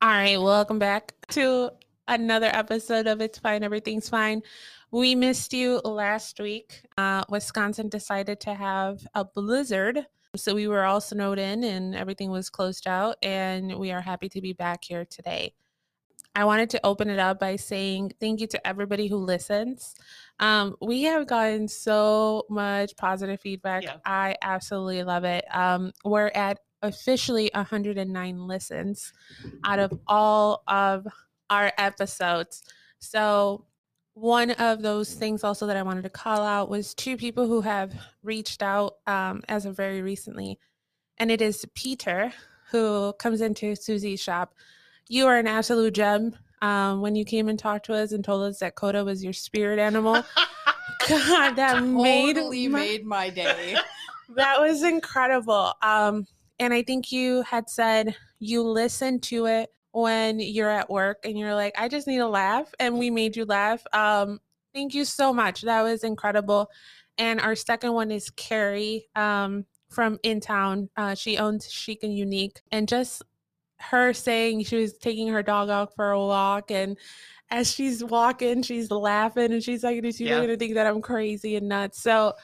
All right, welcome back to another episode of It's Fine, Everything's Fine. We missed you last week. Uh, Wisconsin decided to have a blizzard. So we were all snowed in and everything was closed out. And we are happy to be back here today. I wanted to open it up by saying thank you to everybody who listens. Um, we have gotten so much positive feedback. Yeah. I absolutely love it. Um, we're at officially 109 listens out of all of our episodes. So, one of those things also that I wanted to call out was two people who have reached out um, as of very recently. And it is Peter, who comes into Susie's shop. You are an absolute gem. Um, when you came and talked to us and told us that Koda was your spirit animal, God, that made totally my- made my day. that was incredible. Um, and I think you had said you listen to it when you're at work and you're like, I just need a laugh. And we made you laugh. Um, thank you so much. That was incredible. And our second one is Carrie um, from In Town. Uh, she owns Chic and Unique. And just her saying she was taking her dog out for a walk and as she's walking, she's laughing and she's like, These people Yeah. gonna think that I'm crazy and nuts. So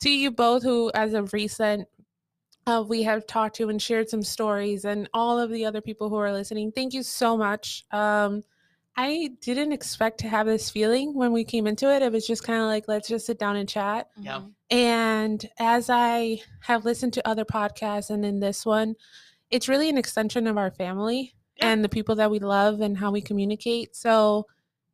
to you both who as of recent uh, we have talked to and shared some stories and all of the other people who are listening thank you so much um, i didn't expect to have this feeling when we came into it it was just kind of like let's just sit down and chat Yeah. Mhm. and as i have listened to other podcasts and in this one it's really an extension of our family Yeah. and the people that we love and how we communicate so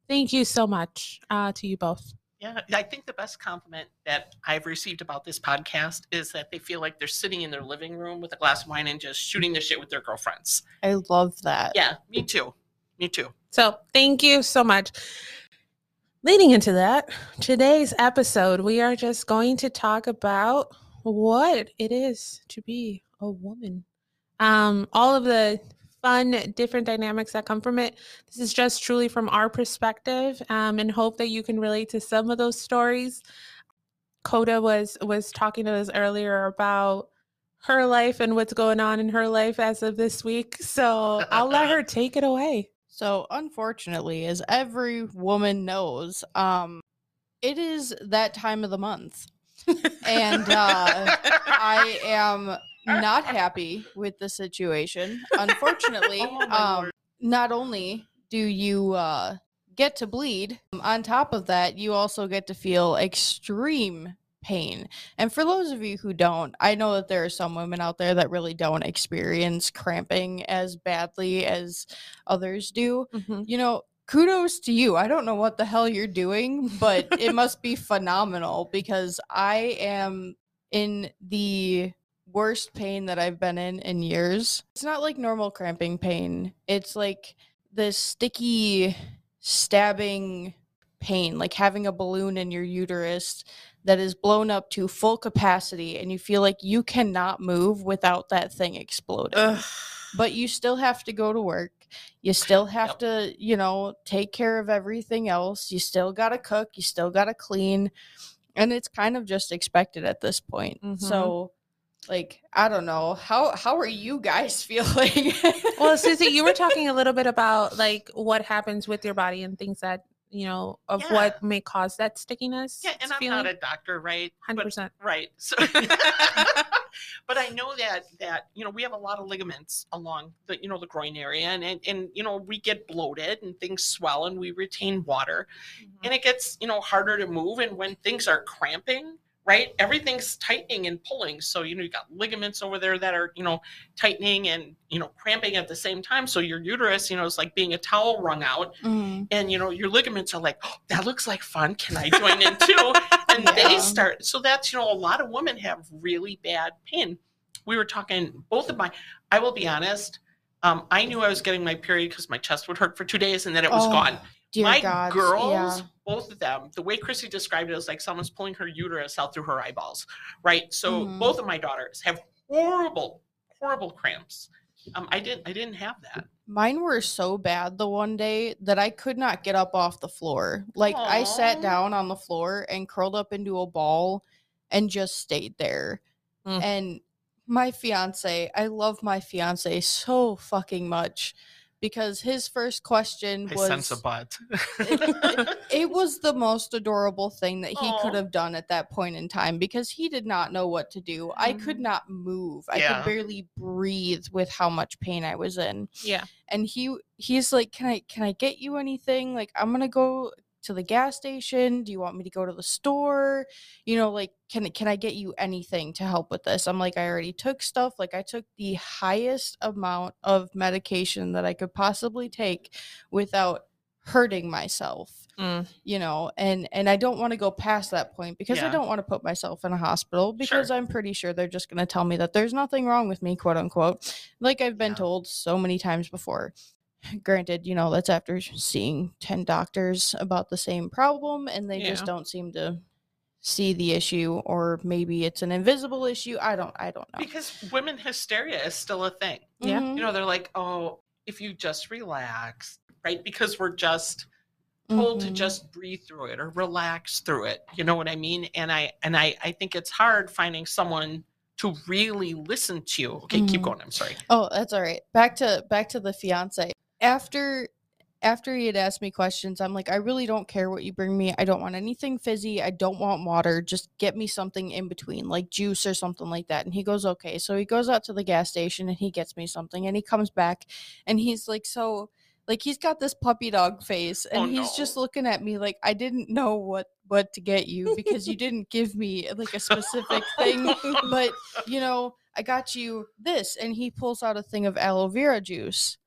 thank you so much uh, to you both Yeah, I think the best compliment that I've received about this podcast is that they feel like they're sitting in their living room with a glass of wine and just shooting the shit with their girlfriends. I love that. Yeah, me too. Me too. So thank you so much. Leading into that, today's episode, we are just going to talk about what it is to be a woman. Um, all of the fun, different dynamics that come from it. This is just truly from our perspective, um, and hope that you can relate to some of those stories. Koda was was talking to us earlier about her life and what's going on in her life as of this week. So I'll let her take it away. So unfortunately, as every woman knows, um, it is that time of the month. And, uh, I am not happy with the situation. Unfortunately, Oh, um, not only do you uh, get to bleed, on top of that, you also get to feel extreme pain. And for those of you who don't, I know that there are some women out there that really don't experience cramping as badly as others do. Mhm. You know, kudos to you. I don't know what the hell you're doing, but it must be phenomenal because I am in the worst pain that I've been in in years. It's not like normal cramping pain. It's like this sticky stabbing pain, like having a balloon in your uterus that is blown up to full capacity and you feel like you cannot move without that thing exploding Ugh. but you still have to go to work. You still have Yep. to, you know, take care of everything else. You still got to cook. You still got to clean. And it's kind of just expected at this point. Mhm. So, like, I don't know. How how are you guys feeling? Well, Susie, you were talking a little bit about like what happens with your body and things that you know of Yeah. what may cause that stickiness. Yeah, and I'm not a doctor, right? hundred But- percent. Right. So, but I know that that you know we have a lot of ligaments along the you know the groin area, and and, and you know we get bloated and things swell, and we retain water, mm-hmm. and it gets you know harder to move. And when things are cramping, right, everything's tightening and pulling. So you know you got ligaments over there that are you know tightening and you know cramping at the same time. So your uterus, you know, is like being a towel wrung out, Mhm. and you know your ligaments are like oh, that looks like fun. Can i join in too? And they start so that's you know a lot of women have really bad pain. We were talking both of my i will be honest um, i knew i was getting my period because my chest would hurt for two days and then it was Oh, gone Dear my girls Yeah. both of them the way chrissy described it was like someone's pulling her uterus out through her eyeballs right so Mhm. both of my daughters have horrible horrible cramps um, i didn't i didn't have that Mine were so bad the one day that I could not get up off the floor. Like I sat down on the floor and curled up into a ball and just stayed there. Mm. And my fiance, I love my fiance so fucking much, because his first question I was sense a butt. it, it was the most adorable thing that he could have done at that point in time because he did not know what to do. I could Mhm. not move. I Yeah. could barely breathe with how much pain I was in. Yeah. And he he's like, "Can I can I get you anything? Like I'm going to go to the gas station. Do you want me to go to the store? You know, like can can I get you anything to help with this?" I'm like, "I already took stuff. Like I took the highest amount of medication that I could possibly take without hurting myself." Mm. you know and and i don't want to go past that point because i don't want to put myself in a hospital because i'm pretty sure they're just going to tell me that there's nothing wrong with me quote unquote like i've been Yeah. told so many times before granted you know that's after seeing 10 doctors about the same problem and they just don't seem to see the issue or maybe it's an invisible issue i don't i don't know because women hysteria is still a thing. Yeah. Mhm, You know, they're like, oh, if you just relax, right? Because we're just told to mhm. just breathe through it or relax through it. You know what I mean? And I and I I think it's hard finding someone to really listen to you. Okay, keep Mhm. going. I'm sorry. Oh, that's all right. Back to back to the fiance. After after he had asked me questions, I'm like, I really don't care what you bring me. I don't want anything fizzy. I don't want water. Just get me something in between, like juice or something like that. And he goes, okay. So he goes out to the gas station and he gets me something. And he comes back and he's like, so like he's got this puppy dog face oh, and Oh, he's just looking at me like I didn't know what what to get you because you didn't give me like a specific thing but you know, I got you this. And he pulls out a thing of aloe vera juice.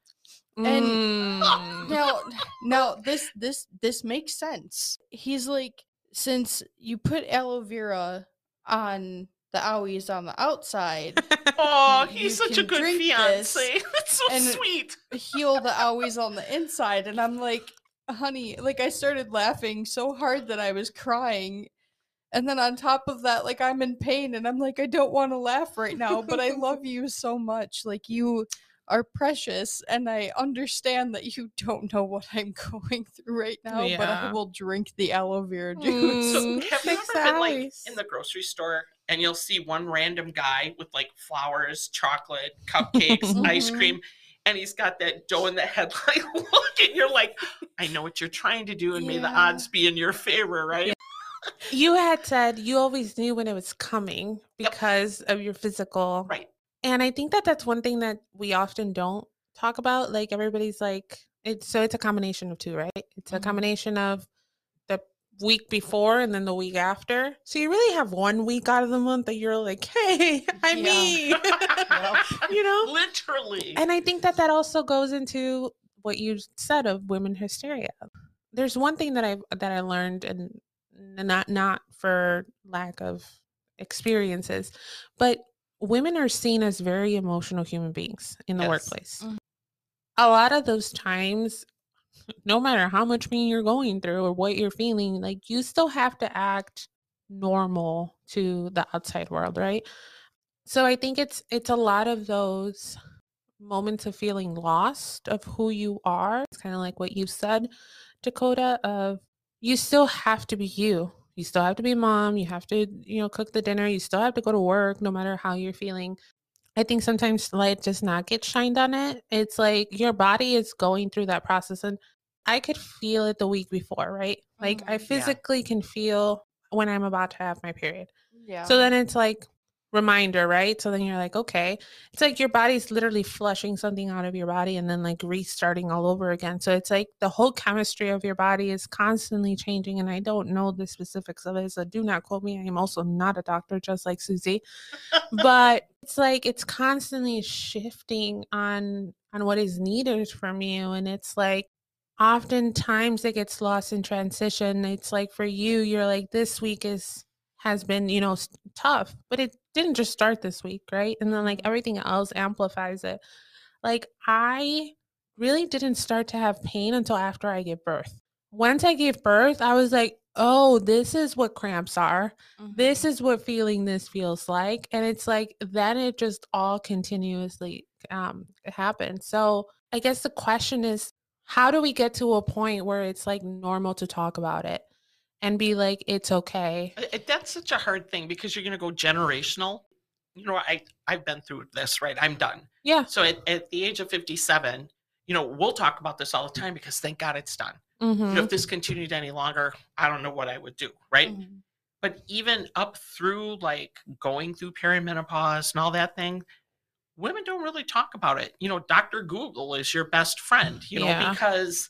And- Mm. Now, now this this this makes sense. He's like, since you put aloe vera on the owies on the outside, Oh, he's such a good fiance. That's so and- sweet. heal the owies on the inside. And I'm like, honey, like I started laughing so hard that I was crying. And then on top of that, like I'm in pain and I'm like, I don't want to laugh right now, but I love you so much. Like you are precious and I understand that you don't know what I'm going through right now, but I will drink the aloe vera juice. So Mm, have you ever been like in the grocery store and you'll see one random guy with like flowers, chocolate, cupcakes, ice Mhm. cream, and he's got that doe in the headlight look, and you're like, I know what you're trying to do, and may the odds be in your favor, right? you had said you always knew when it was coming Yep. because of your physical Right. And i think that that's one thing that we often don't talk about like everybody's like it's so it's a combination of two right it's a Mhm. combination of the week before and then the week after so you really have one week out of the month that you're like hey i'm Yeah. me Yep. you know Literally. and I think that that also goes into what you said of women hysteria. There's one thing that I that I learned, and not not for lack of experiences, but women are seen as very emotional human beings in the Yes. workplace. Mhm. A lot of those times, no matter how much pain you're going through or what you're feeling, like you still have to act normal to the outside world, right? So I think it's it's a lot of those moments of feeling lost of who you are. It's kind of like what you said, Dakota, of you still have to be you. You still have to be mom. You have to, you know, cook the dinner. You still have to go to work no matter how you're feeling. I think sometimes light does not get shined on it. It's like your body is going through that process. And I could feel it the week before, right? Like I Mhm. Yeah. physically can feel when I'm about to have my period. Yeah. So then it's like reminder, right? So then you're like, okay. It's like your body's literally flushing something out of your body and then like restarting all over again. So it's like the whole chemistry of your body is constantly changing. And I don't know the specifics of it. So do not quote me. I am also not a doctor, just like Susie. but it's like it's constantly shifting on on what is needed from you. And it's like oftentimes it gets lost in transition. It's like for you, you're like, this week is has been, you know, tough, but it didn't just start this week, right? And then like Mhm. everything else amplifies it. Like I really didn't start to have pain until after I gave birth. Once I gave birth, I was like, oh, this is what cramps are. This Mhm. is what feeling this feels like. And it's like then it just all continuously um happens. So I guess the question is how do we get to a point where it's like normal to talk about it and be like it's okay? That's such a hard thing because you're going to go generational. You know, I I've been through this, right? I'm done. Yeah. So at, at the age of 57, you know, we'll talk about this all the time because thank God it's done. You know, if this continued any longer, I don't know what I would do, right? Mhm. But even up through like going through perimenopause and all that thing, women don't really talk about it. You know, Dr. Google is your best friend, you know, Yeah. because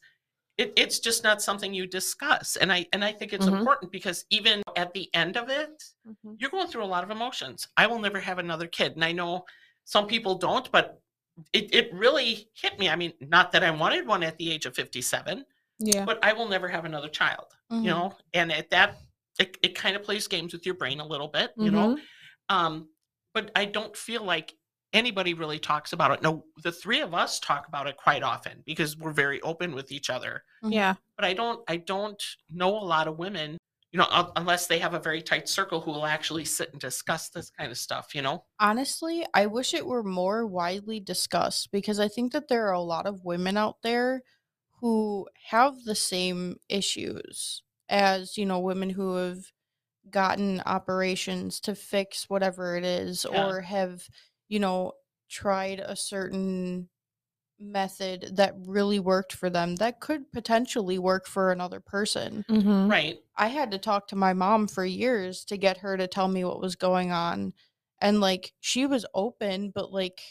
it, it's just not something you discuss. And I and I think it's Mhm. important because even at the end of it, Mhm. you're going through a lot of emotions. I will never have another kid. And I know some people don't, but it, it really hit me. I mean, not that I wanted one at the age of 57, Yeah. but I will never have another child, Mhm. you know? And at that, it, it kind of plays games with your brain a little bit, you know? Mhm. Um, but I don't feel like anybody really talks about it. No, the three of us talk about it quite often because we're very open with each other. Mhm. Yeah. But I don't, I don't know a lot of women, you know, unless they have a very tight circle who will actually sit and discuss this kind of stuff, you know? Honestly, I wish it were more widely discussed because I think that there are a lot of women out there who have the same issues as, you know, women who have gotten operations to fix whatever it is Yeah. or have, you know, tried a certain method that really worked for them that could potentially work for another person. Mhm. Right. I had to talk to my mom for years to get her to tell me what was going on. And like she was open, but like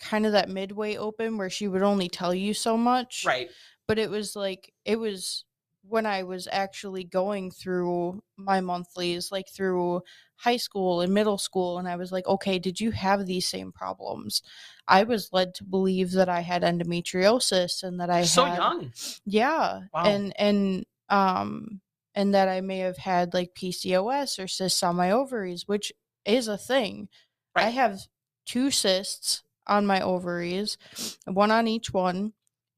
kind of that midway open where she would only tell you so much. Right. But it was like it was when I was actually going through my monthlies, like through high school and middle school, and I was like, okay, did you have these same problems? I was led to believe that I had endometriosis and that I so had young. yeah Wow. and and um and that i may have had like pcos or cysts on my ovaries which is a thing i have two cysts on my ovaries one on each one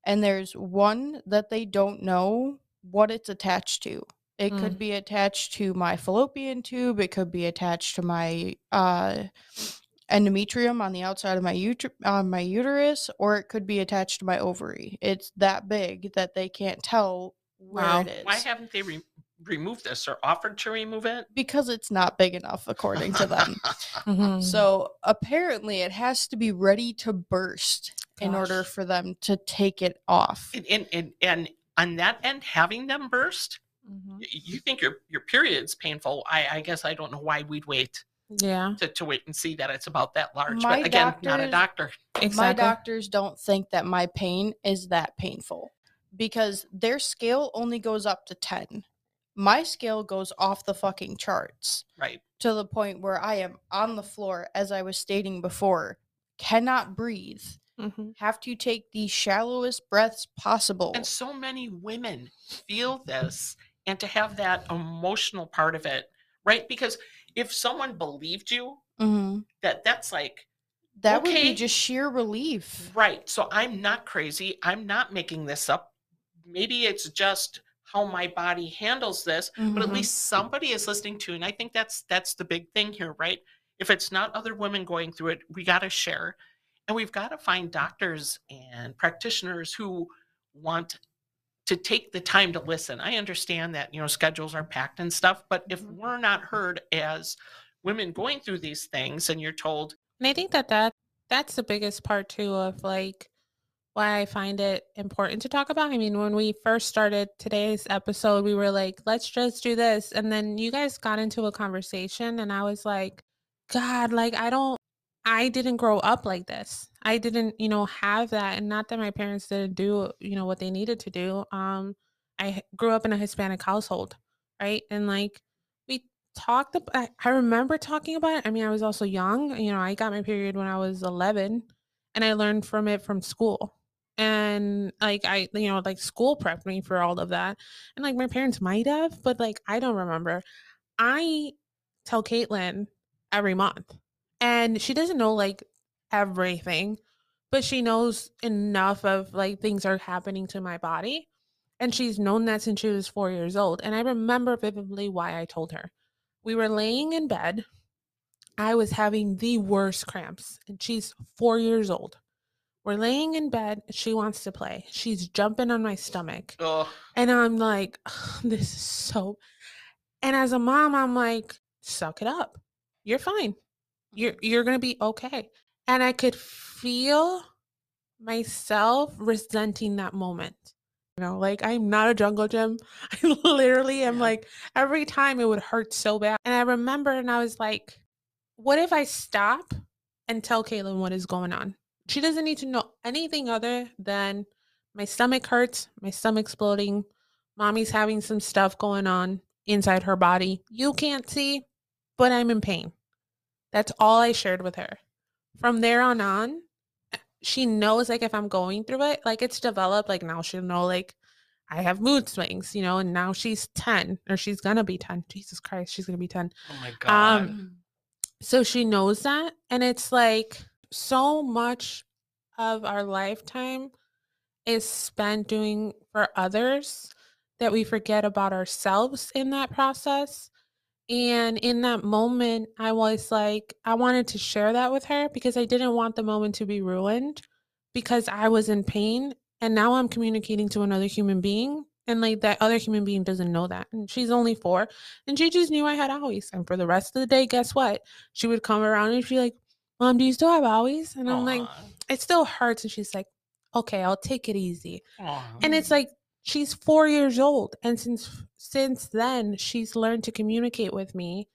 and there's one that they don't know what it's attached to it Mm. could be attached to my fallopian tube it could be attached to my uh endometrium on the outside of my uter- on my uterus or it could be attached to my ovary. It's that big that they can't tell where Wow. it is. Why haven't they re- removed this or offered to remove it? because it's not big enough according to them. Mhm. so apparently it has to be ready to burst in order for them to take it off. and, and, and, and on that end, having them burst, Mhm. you think your your period's painful. I, I guess I don't know why we'd wait Yeah. to, to wait and see that it's about that large. My but again, not a doctors- doctor. My doctors don't think that my pain is that painful because their scale only goes up to 10. My scale goes off the fucking charts. Right. to the point where I am on the floor, as I was stating before, cannot breathe, Mhm. have to take the shallowest breaths possible. And so many women feel this, and to have that emotional part of it, right? Because if someone believed you, Mhm. that that's like That would be just sheer relief. Right. So I'm not crazy. I'm not making this up. Maybe it's just how my body handles this, but at Mhm. least somebody is listening to. And I think that's that's the big thing here, right? If it's not other women going through it, we got to share. And we've got to find doctors and practitioners who want to take the time to listen. I understand that, you know, schedules are packed and stuff, but if Mhm. we're not heard as women going through these things and you're told, And I think that that that's the biggest part too of like why I find it important to talk about. I mean, when we first started today's episode, we were like, let's just do this. And then you guys got into a conversation and I was like, God, like I don't I didn't grow up like this. I didn't, you know, have that and not that my parents didn't do, you know, what they needed to do. Um I grew up in a Hispanic household, right? And like we talked about I remember talking about it. I mean, I was also young. You know, I got my period when I was 11 and I learned from it from school. And like I, you know, like school prepped me for all of that. And like my parents might have, but like I don't remember. I tell Caitlin every month. And she doesn't know like everything, but she knows enough of like things are happening to my body. And she's known that since she was four years old. And I remember vividly why I told her. We were laying in bed. I was having the worst cramps, and she's four years old. We're laying in bed. She wants to play. She's jumping on my stomach. oh, And I'm like, this is so. And as a mom, I'm like, suck it up. You're fine. You're you're gonna be okay. And I could feel myself resenting that moment. You know, like I'm not a jungle gym. I literally am Yeah. like every time it would hurt so bad. And I remember and I was like, what if I stop and tell Caitlin what is going on? She doesn't need to know anything other than my stomach hurts, my stomach's bloating, mommy's having some stuff going on inside her body. You can't see, but I'm in pain. That's all I shared with her. From there on on, she knows like if I'm going through it, like it's developed, like now she'll know like I have mood swings, you know, and now she's 10 or she's gonna be 10. Jesus Christ, she's gonna be 10. Oh my god. Um, So she knows that. And it's like so much of our lifetime is spent doing for others that we forget about ourselves in that process. And in that moment, I was like, I wanted to share that with her because I didn't want the moment to be ruined because I was in pain. And now I'm communicating to another human being. And like that other human being doesn't know that. And she's only four. And she just knew I had always. And for the rest of the day, guess what? She would come around and she'd be like, Mom, do you still have always? And I'm like, it still hurts. And she's like, okay, I'll take it easy. aw. And it's like she's four years old. And since since then, she's learned to communicate with me.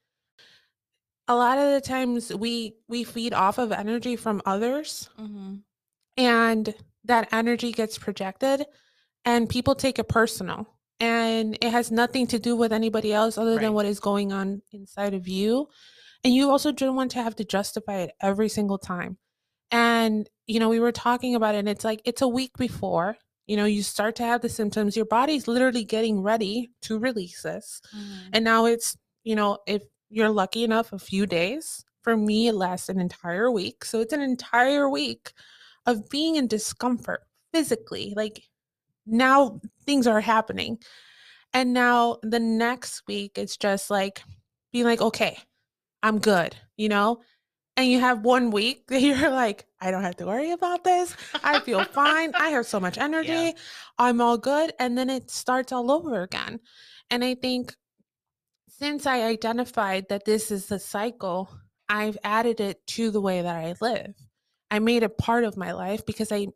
A lot of the times we we feed off of energy from others Mhm. and that energy gets projected and people take it personal and it has nothing to do with anybody else other Right. than what is going on inside of you and you also don't want to have to justify it every single time and you know we were talking about it and it's like it's a week before you know you start to have the symptoms your body's literally getting ready to release this Mhm. and now it's, you know, if you're lucky enough, a few days. For me, it lasts an entire week. So it's an entire week of being in discomfort physically. Like now things are happening. And now the next week, it's just like being like, okay, I'm good, you know? And you have one week that you're like, I don't have to worry about this. I feel fine. I have so much energy. I'm all good. And then it starts all over again. And I think since I identified that this is the cycle, I've added it to the way that I live. I made it part of my life because I,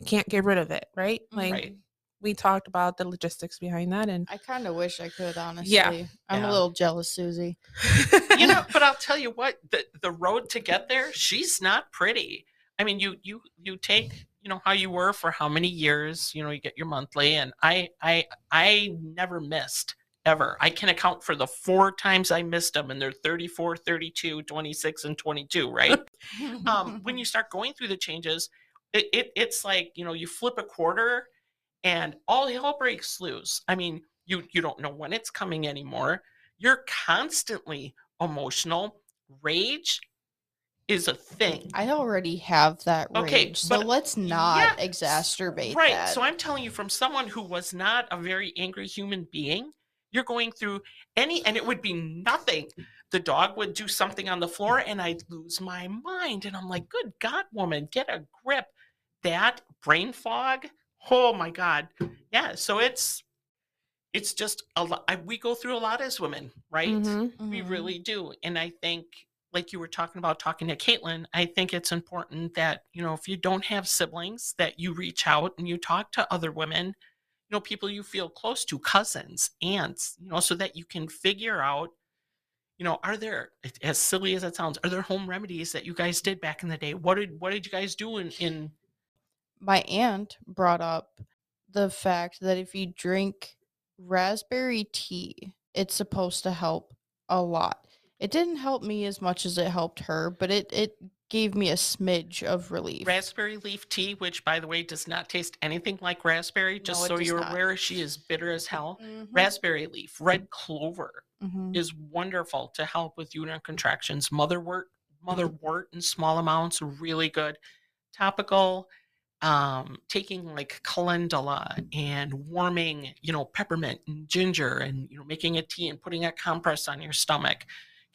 I can't get rid of it, right? Mm, like Right. We talked about the logistics behind that and I kind of wish I could, honestly. Yeah. I'm Yeah. a little jealous, Susie. you know, but I'll tell you what, the the road to get there, she's not pretty. I mean, you you you take, you know, how you were for how many years, you know, you get your monthly and I I I never missed ever. I can account for the four times I missed them and they're 34, 32, 26 and 22, right? um, when you start going through the changes, it, it it's like you know you flip a quarter, and all hell breaks loose. I mean, you you don't know when it's coming anymore. You're constantly emotional. Rage is a thing. I already have that rage, Okay, so let's not yeah, exacerbate right. that. So I'm telling you, from someone who was not a very angry human being, you're going through any, and it would be nothing. The dog would do something on the floor, and I'd lose my mind. And I'm like, good God, woman, get a grip. That brain fog. Oh my God. Yeah. So it's, it's just a lot. We go through a lot as women, right? Mhm. We Mhm. really do. And I think, like you were talking about talking to Caitlin, I think it's important that, you know, if you don't have siblings, that you reach out and you talk to other women, you know, people you feel close to, cousins, aunts, you know, so that you can figure out, you know, are there, as silly as it sounds, are there home remedies that you guys did back in the day? What did what did you guys do in, in my aunt brought up the fact that if you drink raspberry tea, it's supposed to help a lot. It didn't help me as much as it helped her, but it it gave me a smidge of relief. raspberry leaf tea, which by the way does not taste anything like raspberry, just it so you're not. aware, she is bitter as hell. Mhm, Raspberry leaf, red clover. mhm. is wonderful to help with uterine contractions. Motherwort, motherwort in small amounts, really good. Topical, um, taking like calendula and warming, you know, peppermint and ginger and you know, making a tea and putting a compress on your stomach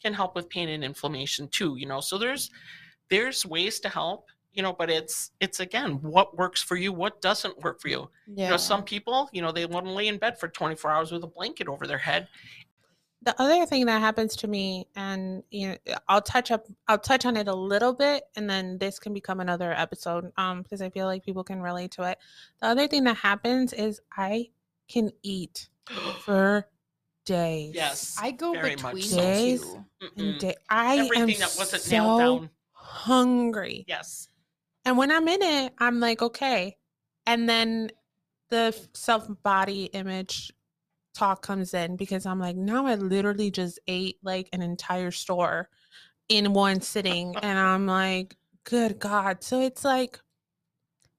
can help with pain and inflammation too. You know, so there's there's ways to help. You know, but it's it's again what works for you, what doesn't work for you. Yeah. You know, some people, you know, they want to lay in bed for 24 hours with a blanket over their head. The other thing that happens to me, and you know, I'll touch up, I'll touch on it a little bit, and then this can become another episode, um, because I feel like people can relate to it. The other thing that happens is I can eat for days. yes. I go Very between so. Days. two. and day. I Everything am that wasn't so nailed down. hungry. Yes. And when I'm in it, I'm like, okay. And then the self body image talk comes in because I'm like, now I literally just ate like an entire store in one sitting. and I'm like, good God. So it's like,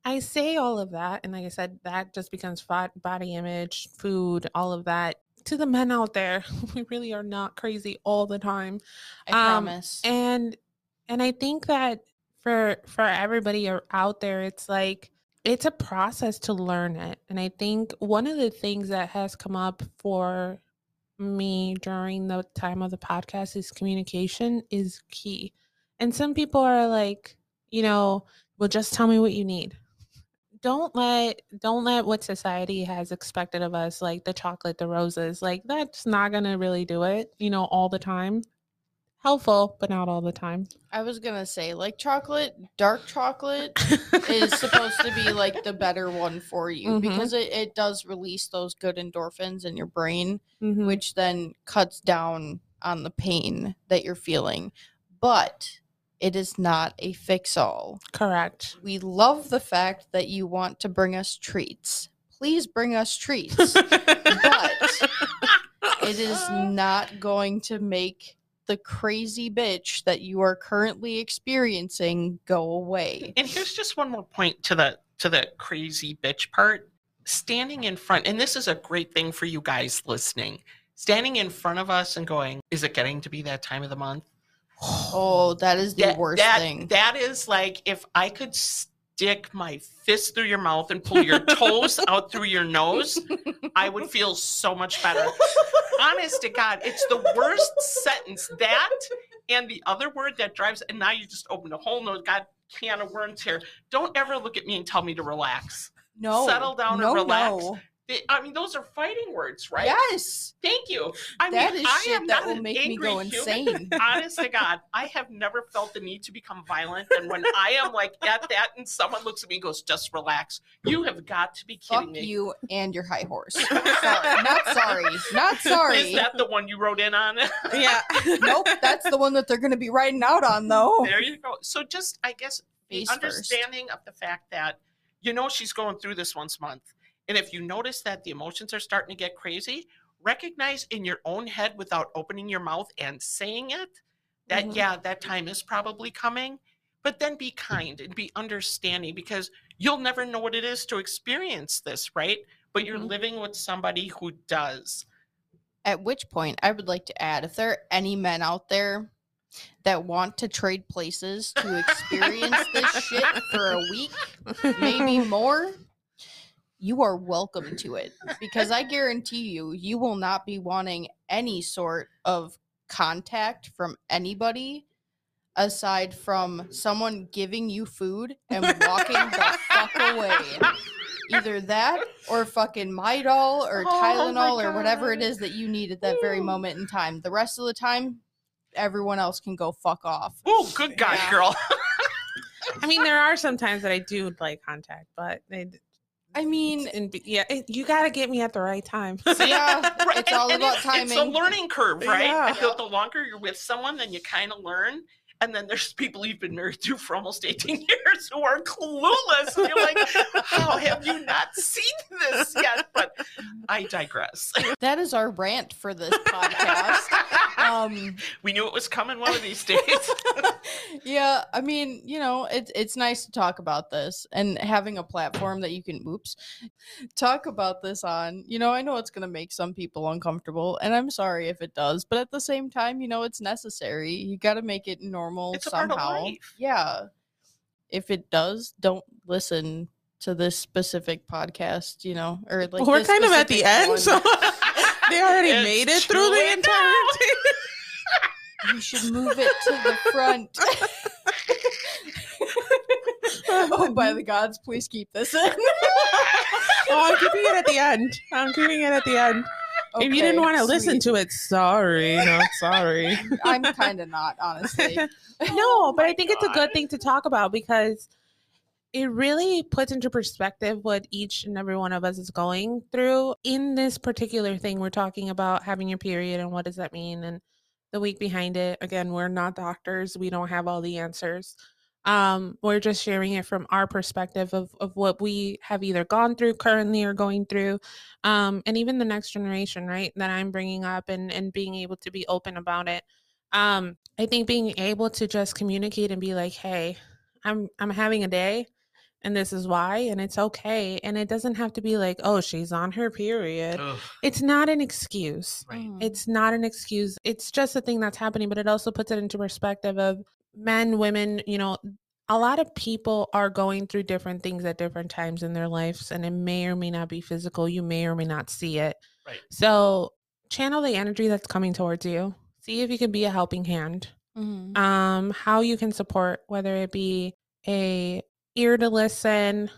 I say all of that. And like I said, that just becomes body image, food, all of that. To the men out there, we really are not crazy all the time I Um, promise. and and i think that for for everybody out there it's like it's a process to learn it and i think one of the things that has come up for me during the time of the podcast is communication is key. And some people are like you know well just tell me what you need. Don't let don't let what society has expected of us like the chocolate the roses like that's not gonna really do it you know all the time helpful but not all the time I was gonna say, like chocolate, dark chocolate is supposed to be like the better one for you Mhm. because it, it does release those good endorphins in your brain, Mhm. which then cuts down on the pain that you're feeling. But it is not a fix all. correct We love the fact that you want to bring us treats. Please bring us treats. but it is not going to make the crazy bitch that you are currently experiencing go away. And here's just one more point to the to the crazy bitch part. Standing in front, and this is a great thing for you guys listening. Standing in front of us and going, "Is it getting to be that time of the month?" Oh, that is the that, worst that- thing. That is like if I could stick my fist through your mouth and pull your toes out through your nose, I would feel so much better. Honest to God, it's the worst sentence. That and the other word that drives, and now you just opened a whole nose god can of worms here. Don't ever look at me and tell me to relax. no. settle down and relax. No. They- I mean, those are fighting words, right? Yes. Thank you. I that mean, is I shit am that not will an make me go human. insane. Honest to God, I have never felt the need to become violent. And when I am like at that and someone looks at me and goes, just relax, you have got to be kidding Fuck me. you and your high horse. sorry. Not sorry. Not sorry. Is that the one you wrote in on? yeah nope. That's the one that they're going to be writing out on, though. there you go. So just, I guess, the Face first. understanding of the fact that you know she's going through this once a month. And if you notice that the emotions are starting to get crazy, recognize in your own head without opening your mouth and saying it that, Mhm. yeah, that time is probably coming. But then be kind and be understanding because you'll never know what it is to experience this, right? But you're Mhm. living with somebody who does. At which point, I would like to add if there are any men out there that want to trade places to experience this shit for a week, maybe more, you are welcome to it. Because I guarantee you, you will not be wanting any sort of contact from anybody aside from someone giving you food and walking the fuck away. Either that or fucking Midol or Oh my Tylenol or whatever it is that you need at that very moment in time. The rest of the time, everyone else can go fuck off. Oh, good God, Yeah. girl. i mean there are some times that i do like contact but they, I mean, and yeah it, you got to get me at the right time Yeah, Right, it's all about timing. It's a learning curve, right? Yeah. And The, the longer you're with someone, then you kind of learn. And then there's people you've been married to for almost 18 years who are clueless. And you're like, how have you not seen this yet? But I digress. that is our rant for this podcast. Um, we knew it was coming one of these days. yeah, I mean, you know, it's it's nice to talk about this and having a platform that you can oops talk about this on. You know, I know it's gonna make some people uncomfortable, and I'm sorry if it does, but at the same time, you know, it's necessary. You got to make it normal It's a part of somehow. life. Yeah. If it does, don't listen to this specific podcast. You know, or like Well, we're kind of at the specific end one. so they already It's made it through the late entire thing You should move it to the front. oh, by the gods, please keep this in. oh i'm keeping it at the end i'm keeping it at the end if you didn't want to listen to it, sorry. No, sorry. I'm kind of not, honestly. no, oh but I think it's a good thing to talk about because it really puts into perspective what each and every one of us is going through in this particular thing. We're talking about having your period and what does that mean and the week behind it. Again, we're not doctors, we don't have all the answers. Um, we're just sharing it from our perspective of, of what we have either gone through currently or going through um, and even the next generation right that i'm bringing up and and being able to be open about it um i think being able to just communicate and be like hey i'm i'm having a day and this is why and it's okay and it doesn't have to be like oh she's on her period Ugh, it's not an excuse right. Mm. it's not an excuse it's just a thing that's happening but it also puts it into perspective of men women you know a lot of people are going through different things at different times in their lives and it may or may not be physical you may or may not see it Right. so channel the energy that's coming towards you see if you can be a helping hand Mhm. um how you can support whether it be a ear to listen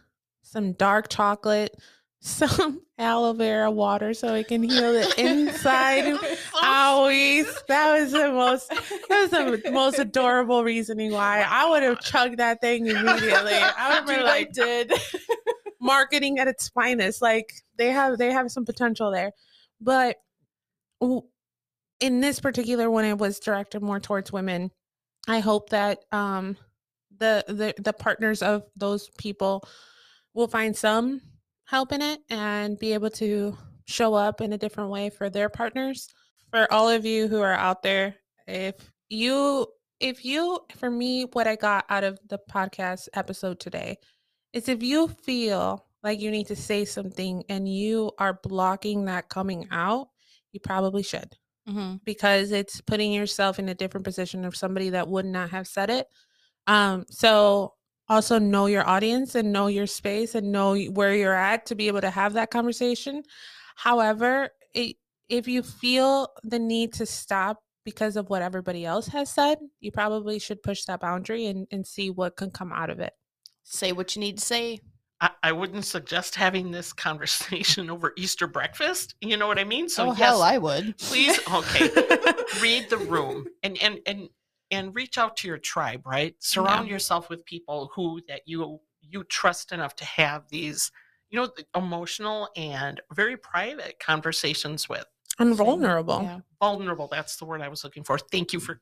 some dark chocolate some aloe vera water so it can heal the inside Owie, that was the most that was the most adorable reasoning why I would have chugged that thing immediately. I would have been Dude, I like did. marketing at its finest. Like they have they have some potential there. But in this particular one it was directed more towards women. I hope that um the the the partners of those people will find some help in it and be able to show up in a different way for their partners for all of you who are out there if you if you for me what i got out of the podcast episode today is if you feel like you need to say something and you are blocking that coming out you probably should Mhm. because it's putting yourself in a different position of somebody that would not have said it. Um, so also know your audience and know your space and know where you're at to be able to have that conversation. However, it, if you feel the need to stop because of what everybody else has said, you probably should push that boundary and, and see what can come out of it. Say what you need to say. I, I wouldn't suggest having this conversation over Easter breakfast. You know what I mean? So oh yes, hell, I would. please okay. read the room and and and and reach out to your tribe. Right, surround yourself with people who that you you trust enough to have these you know emotional and very private conversations with. And vulnerable Yeah. Vulnerable. That's the word I was looking for. Thank you for.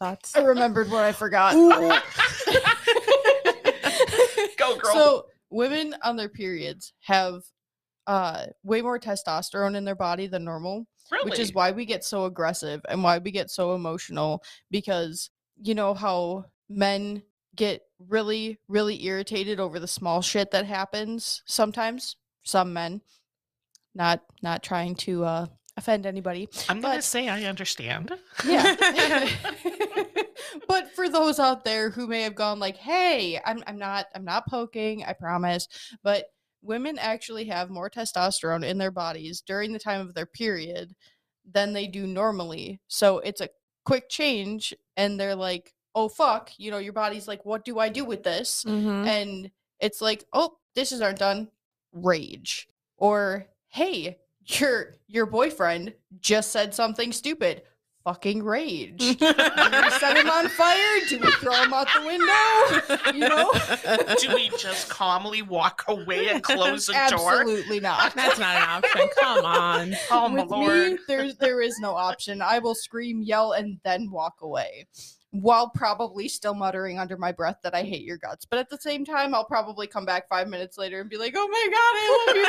thoughts. I remembered what I forgot. Go girl. So women on their periods have uh way more testosterone in their body than normal, really? which is why we get so aggressive and why we get so emotional because you know how men get really really irritated over the small shit that happens sometimes some men not not trying to uh offend anybody I'm gonna say I understand. yeah but for those out there who may have gone like hey i'm i'm not i'm not poking i promise but women actually have more testosterone in their bodies during the time of their period than they do normally. So it's a quick change and they're like oh fuck you know your body's like what do i do with this? Mhm. and it's like oh dishes aren't done. Rage. Or hey your your boyfriend just said something stupid fucking rage do we set him on fire do we throw him out the window you know Do we just calmly walk away and close the door? absolutely not That's not an option. Come on. Oh my with lord. me there's there is no option i will scream yell and then walk away while probably still muttering under my breath that i hate your guts but at the same time i'll probably come back five minutes later and be like oh my god i love you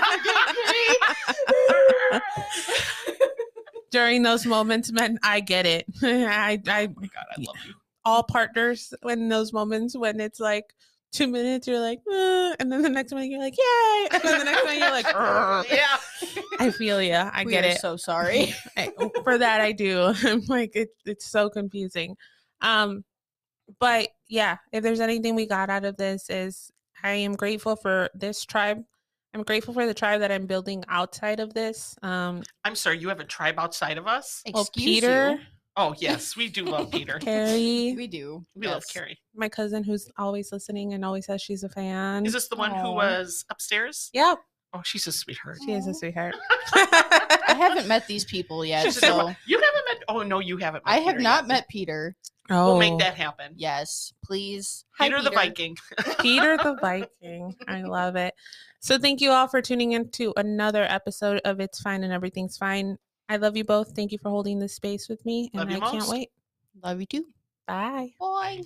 forgive me During those moments, man, I get it. I, I, Oh my god, I love you. all partners in those moments when it's like two minutes, you're like, "Uh," and then the next minute you're like, yay, and then the next minute you're like, yeah. I feel you. I we get it. so sorry I, for that I do. I'm like it, it's so confusing. Um but yeah, if there's anything we got out of this is I am grateful for this tribe. I'm grateful for the tribe that I'm building outside of this. Um I'm sorry, you have a tribe outside of us? well Peter, you. Oh yes, we do love Peter. Carrie, we do We love. Carrie. my cousin who's always listening and always says she's a fan. Is this the one who was upstairs? Yep. Oh, she's a sweetheart. She is a sweetheart. I haven't met these people yet, She's a so sweetheart. You haven't met. Oh no, you haven't. Met I have Peter not yet. met Peter. oh, We'll make oh. that happen. Yes, please. Hi, Peter, the Viking. Peter the Viking. I love it. So thank you all for tuning in to another episode of It's Fine and Everything's Fine. I love you both. Thank you for holding this space with me, and Love you I can't wait. Love you too. Bye. Bye.